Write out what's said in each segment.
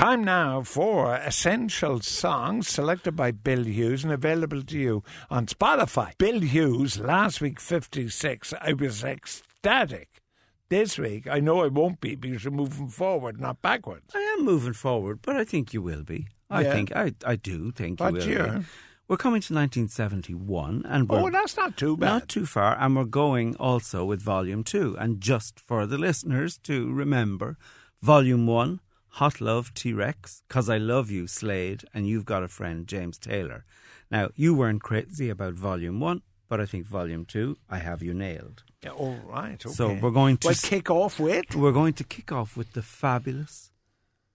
Time now for Essential Songs selected by Bill Hughes and available to you on Spotify. Bill Hughes, last week 56, I was ecstatic. This week, I know I won't be because you're moving forward, not backwards. I am moving forward, but I think you will be. I Yeah. think I, I do think What you will year? be. We're coming to 1971, and Oh, that's not too bad. not too far, and we're going also with Volume Two. And just for the listeners to remember, Volume One, Hot Love T Rex, Cause I Love You Slade, and You've Got a Friend James Taylor. Now you weren't crazy about Volume One, but I think Volume Two, I have you nailed. Yeah, all right. Okay. So we're going to Well, kick off with. We're going to kick off with the fabulous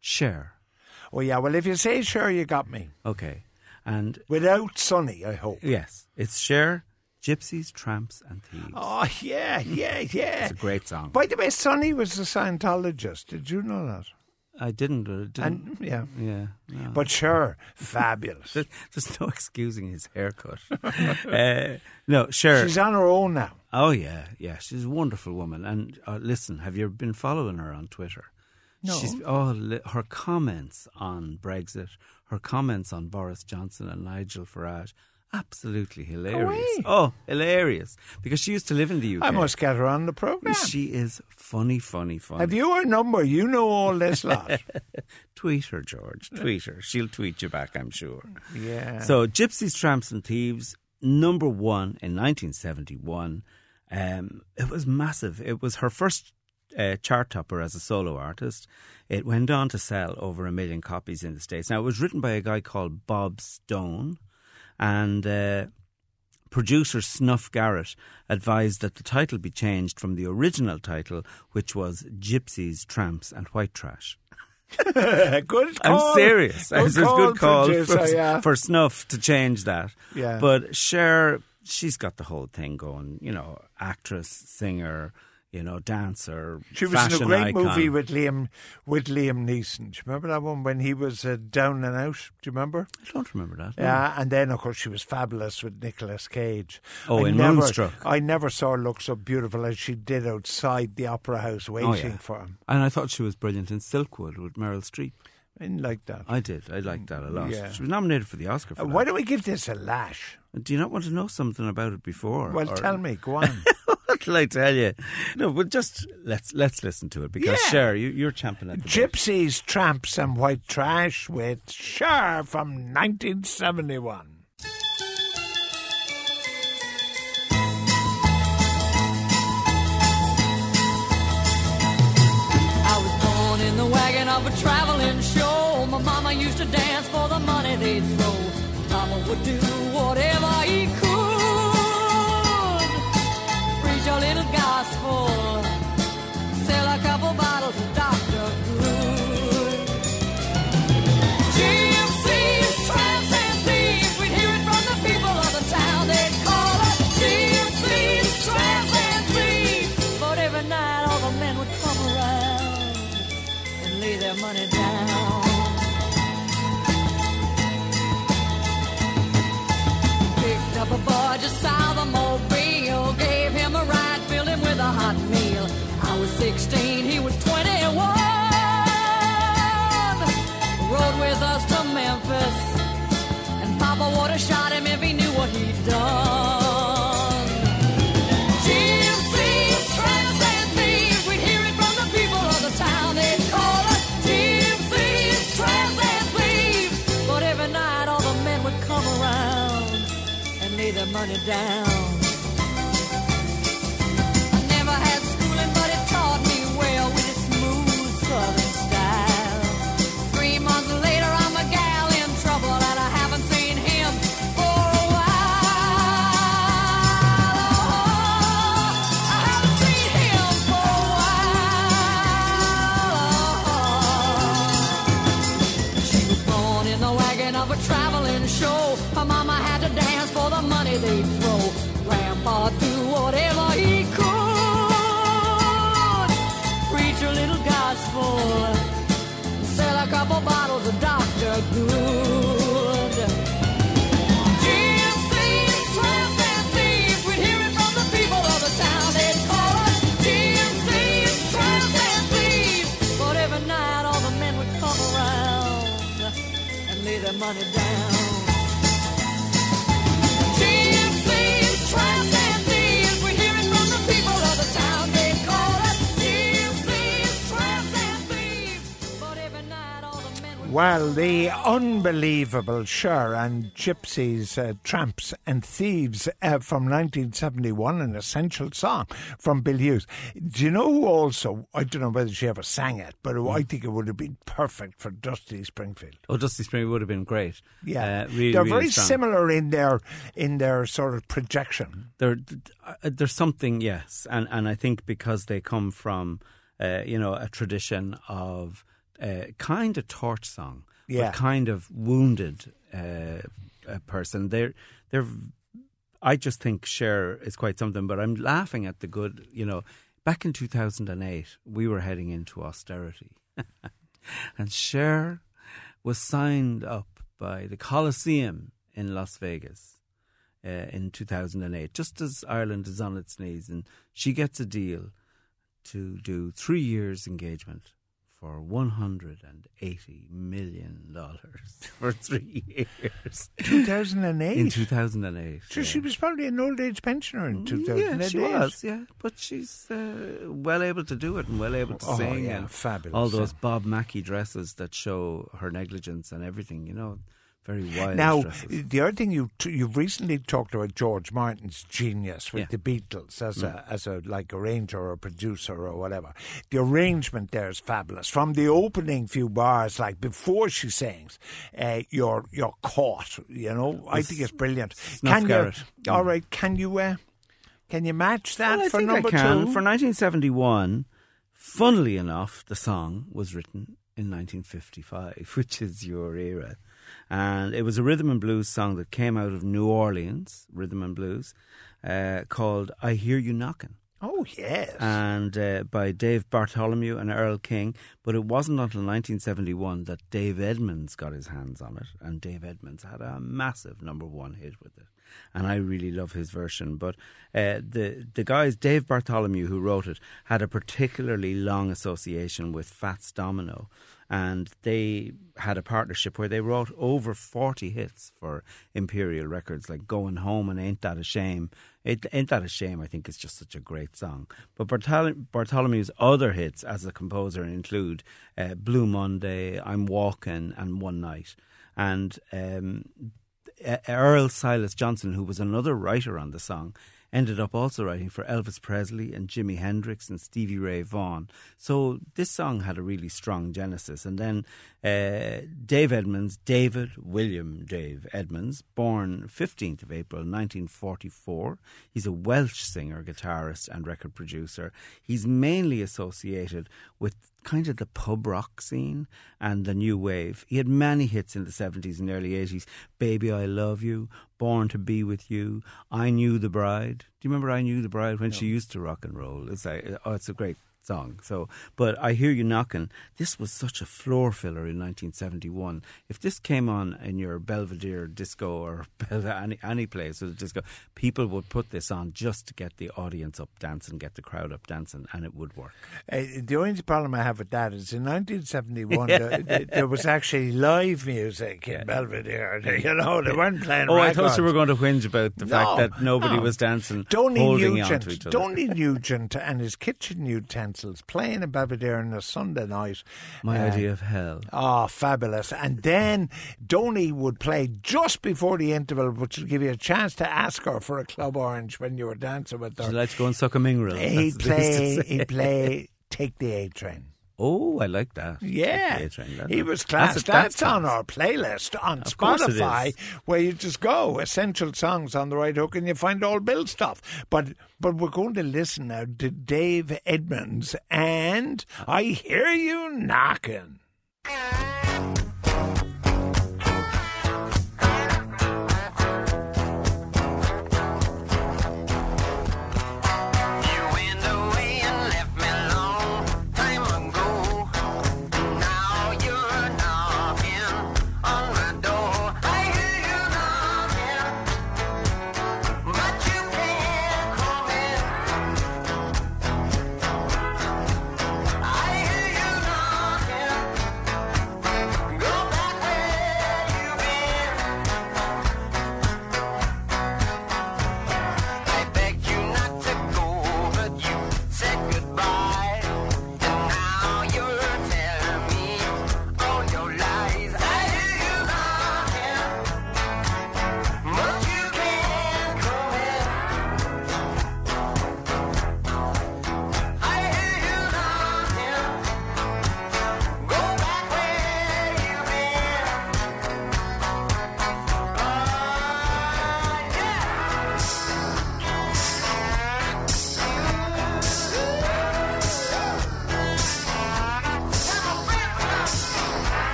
Cher. Oh, yeah. Well, if you say sure, you got me. Okay, and Without Sonny, I hope. yes, it's Cher, Gypsies, Tramps, and Thieves. Oh, yeah, yeah, yeah. It's a great song. By the way, Sonny was a Scientologist. Did you know that? I didn't. Uh, didn't And yeah, yeah. no. but sure, fabulous. There- There's no excusing his haircut. uh, no, sure. She's on her own now. oh yeah, yeah. She's a wonderful woman. And uh, listen, have you been following her on Twitter? No. She's, oh, li- her comments on Brexit, her comments on Boris Johnson and Nigel Farage, absolutely hilarious. Oh, hilarious! Because she used to live in the UK. I must get her on the program. She is funny, funny, funny. Have you her number? You know all this lot. Tweet her, George. Tweet her. She'll tweet you back, I'm sure. yeah. So, Gypsies, Tramps, and Thieves, number one in 1971. Um, it was massive. It was her first uh, chart topper as a solo artist. It went on to sell over a million copies in the States. Now, it was written by a guy called Bob Stone, and uh, producer Snuff Garrett advised that the title be changed from the original title, which was Gypsies, Tramps, and White Trash. good call. I'm serious. Good it was a good call producer, for, yeah. for Snuff to change that. Yeah. But Cher, she's got the whole thing going. You know, actress, singer, you know, dancer. She was in a great icon. movie with Liam with Liam Neeson. Do you remember that one when he was uh, down and out? Do you remember? I don't remember that. no. Yeah, and then of course she was fabulous with Nicolas Cage. Oh, I in never, Moonstruck. I never saw her look so beautiful as she did outside the opera house waiting Oh, yeah. for him. And I thought she was brilliant in Silkwood with Meryl Streep. I didn't like that. I did. I liked that a lot. Yeah. She was nominated for the Oscar for Uh, that. why don't we give this a lash? Do you not want to know something about it before? Well, or- tell me. Go on. what shall I tell you? No, but just let's let's listen to it because Yeah. Cher, you, you're champing at the bit. Gypsies, Tramps, and White Trash with Cher from 1971. I was born in the wagon of a traveling show. My mama used to dance for the money they'd throw. Mama would do whatever he could. A little gospel. Sell a couple bottles of Dr. Good. Gypsies, tramps, and thieves. We'd hear it from the people of the town. They'd call us gypsies, tramps, and thieves. But every night all the men would come around and lay their money down. Night all the men would come around and lay their money down. Well, the unbelievable Cher and Gypsies, uh, Tramps and Thieves uh, from 1971, an essential song from Bill Hughes. Do you know who also, I don't know whether she ever sang it, but I think it would have been perfect for Dusty Springfield. Oh, Dusty Springfield would have been great. Yeah, Uh, really, they're really very strong. similar in their in their sort of projection. there uh, there's something yes and and I think because they come from uh, you know a tradition of uh, kind of torch song Yeah. but kind of wounded uh, person. They're they're I just think Cher is quite something but I'm laughing at the good you know back in 2008 we were heading into austerity. And Cher was signed up by the Coliseum in Las Vegas uh, in 2008, just as Ireland is on its knees, and she gets a deal to do three years engagement for 180 million dollars for three years 2008. in 2008. so yeah. she was probably an old age pensioner in 2008. Yeah, she was. Yeah, but she's uh, well able to do it and well able to Oh, sing. yeah, and fabulous, All those. Bob Mackie dresses that show her negligence and everything. You know, very wild Now, the other thing you t- you've recently talked about George Martin's genius with Yeah. the Beatles as Mm. a as a like arranger or producer or whatever. The arrangement there is fabulous. From the opening few bars, like before she sings, uh, you're you're caught. You know, I think it's brilliant. Can you? Garrett. All right, can you? Uh, can you match that Well, for number I can. two? For 1971, funnily enough, the song was written in 1955, which is your era. And it was a rhythm and blues song that came out of New Orleans, rhythm and blues, uh, called I Hear You Knocking. oh yes. and uh, by Dave Bartholomew and Earl King. But it wasn't until 1971 that Dave Edmonds got his hands on it, and Dave Edmonds had a massive number one hit with it. And I really love his version. But uh, the the guys, Dave Bartholomew, who wrote it, had a particularly long association with Fats Domino. And they had a partnership where they wrote over 40 hits for Imperial Records, like Going Home and Ain't That a Shame. It, Ain't That a Shame, I think, is just such a great song. But Barthol- Bartholomew's other hits as a composer include uh, Blue Monday, I'm Walking, and One Night. And um, Earl Silas Johnson, who was another writer on the song, ended up also writing for Elvis Presley and Jimi Hendrix and Stevie Ray Vaughan. So this song had a really strong genesis. And then uh, Dave Edmonds, David William Dave Edmonds, born 15th of April 1944. He's a Welsh singer, guitarist, and record producer. He's mainly associated with kind of the pub rock scene and the new wave. He had many hits in the 70s and early 80s. Baby, I Love You, Born to Be With You, I Knew the Bride. Do you remember I Knew the Bride when she used to rock and roll? It's like, oh, it's a great song. So, but I hear you knocking. This was such a floor filler in 1971. If this came on in your Belvedere disco or any any place with a disco, people would put this on just to get the audience up dancing, get the crowd up dancing, and it would work. Uh, the only problem I have with that is in 1971 there, there- there was actually live music in Belvedere. You know, they weren't playing. Oh, I thought you were going to whinge about the No, fact that nobody no. was dancing, Donny holding on to Nugent, each other. Donny Nugent and his kitchen utensils playing in Belvedere on a Sunday night. My Uh, idea of hell. Oh, fabulous. And then Donny would play just before the interval, which would give you a chance to ask her for a club orange when you were dancing with her. you like to go and suck a mingrel? He'd That's what they used play, he'd play Take the A Train. Oh, I like that. Yeah, that- he was class. That's, That's, that's on class. our playlist on Of Spotify, where you just go essential songs on the right hook, and you find all Bill stuff. But but we're going to listen now to Dave Edmonds, and I hear you knocking.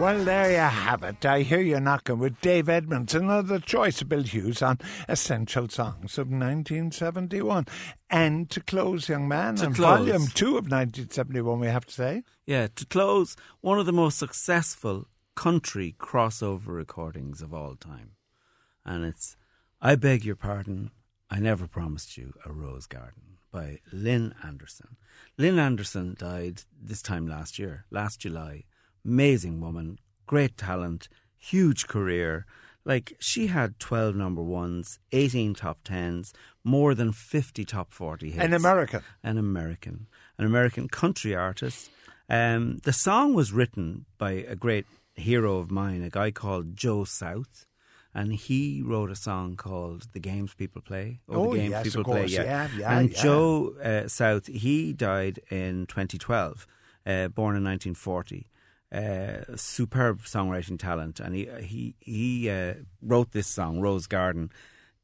Well, there you have it. I hear you knocking with Dave Edmonds, another choice of Bill Hughes on Essential Songs of 1971. And to close, young man, To on close. volume two of 1971, we have to say. Yeah, to close, one of the most successful country crossover recordings of all time. And it's I Beg Your Pardon, I Never Promised You a Rose Garden by Lynn Anderson. Lynn Anderson died this time last year, last July. Amazing woman, great talent, huge career. Like, she had 12 number ones, 18 top tens, more than 50 top 40 hits An American. an American, an American country artist. Um, the song was written by a great hero of mine, a guy called Joe South, and he wrote a song called "The Games People Play." or Oh, the games yes, people of course, play. yeah, yeah, and yeah. Joe uh, South, he died in 2012, uh, born in 1940. Uh, superb songwriting talent, and he he he uh, wrote this song, Rose Garden,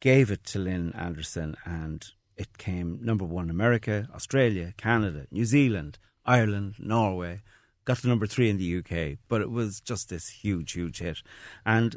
gave it to Lynn Anderson, and it came number one in America, Australia, Canada, New Zealand, Ireland, Norway. Got to number three in the UK, but it was just this huge, huge hit. And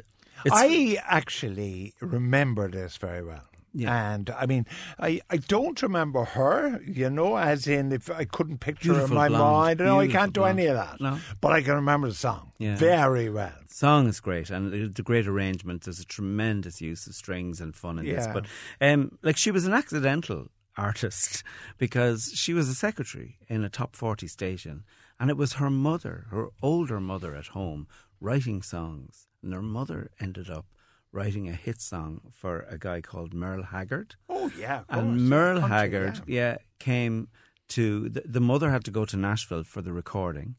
I actually remember this very well. Yeah. And I mean, I, I don't remember her, you know, as in if I couldn't picture her in my blonde, mind. No, I can't do blonde. any of that. No. But I can remember the song Yeah. very well. song is great and it's a great arrangement. There's a tremendous use of strings and fun in this. But um, like she was an accidental artist because she was a secretary in a top 40 station and it was her mother, her older mother at home, writing songs. And her mother ended up writing a hit song for a guy called Merle Haggard. Oh, yeah. And. Merle Country, Haggard, yeah. yeah. came to the, the mother had to go to Nashville for the recording.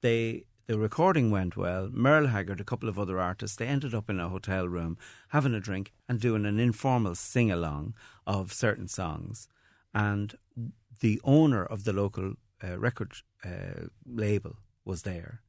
They the recording went well. Merle Haggard, a couple of other artists, they ended up in a hotel room having a drink and doing an informal sing along of certain songs. And the owner of the local uh, record uh, label was there.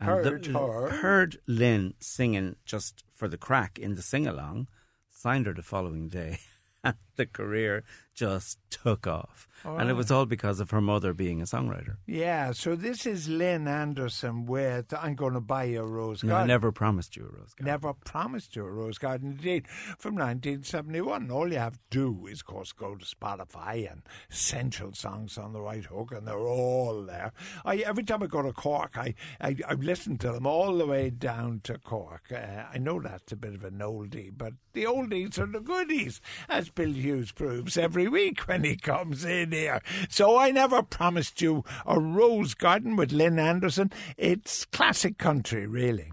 And Heard the- her. heard Lynn singing just for the crack in the sing along, signed her the following day, the career just took off. And it was all because of her mother being a songwriter. Yeah, so this is Lynn Anderson with I'm Going to Buy You a Rose Garden. No, I never promised you a rose garden. Never promised you a rose garden. Indeed, from 1971. All you have to do is, of course, go to Spotify and Essential Songs on the right hook, and they're all there. I, every time I go to Cork, I, I, I listen to them all the way down to Cork. Uh, I know that's a bit of an oldie, but the oldies are the goodies, as Bill Hughes proves every week when he comes in here. So I never promised you a rose garden with Lynn Anderson. It's classic country, really.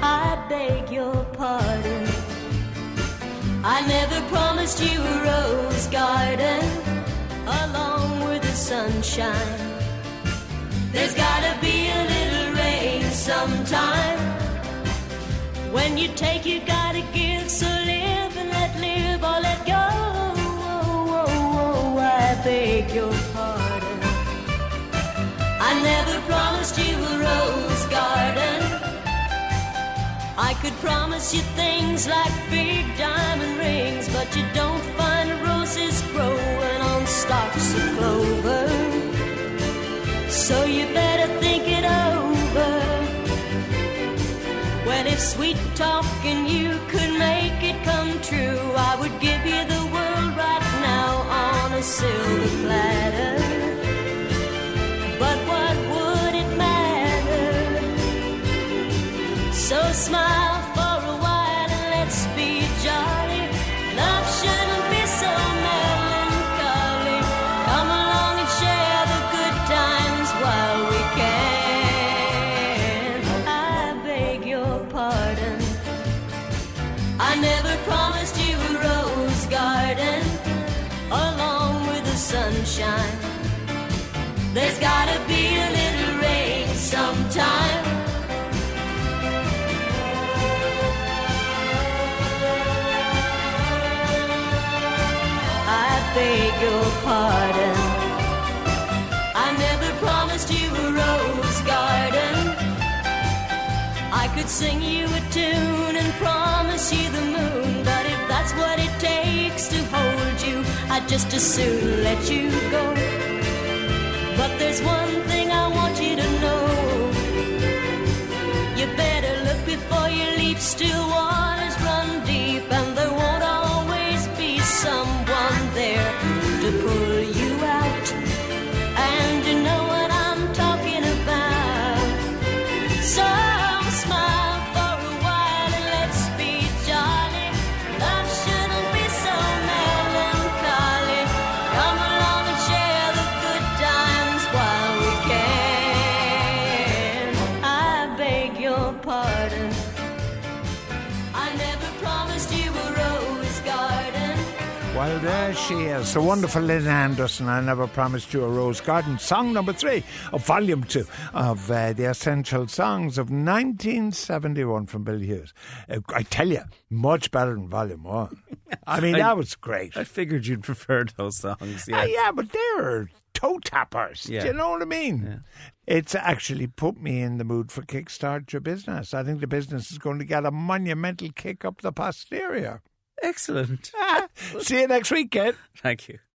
I beg your pardon. I never promised you a rose garden along with the sunshine. There's gotta be a little rain sometime. When you take, you gotta give. So live and let live or let go. Oh, oh, oh, I beg your pardon. I never promised you a rose garden. I could promise you things like big diamond rings, but you don't find roses growing on stalks of clover. So you better think it over. If sweet talking you could make it come true, I would give you the world right now on a silver There's gotta be a little rain sometime. I beg your pardon. I never promised you a rose garden. I could sing you a tune and promise you the moon, but if that's what it takes to hold you, I'd just as soon let you go. But there's one thing I want you to know. You better look before you leap. Still Well, there she is, the wonderful Lynn Anderson. I never promised you a rose garden. Song number three of volume two of uh, the Essential Songs of 1971 from Bill Hughes. Uh, I tell you, much better than volume one. I mean, I- that was great. I figured you'd prefer those songs. Ah, Yeah. yeah, but they're toe tappers. Yeah. Do you know what I mean? It's actually put me in the mood for kickstart your business. I think the business is going to get a monumental kick up the posterior. Excellent. See you next week, kid. Thank you.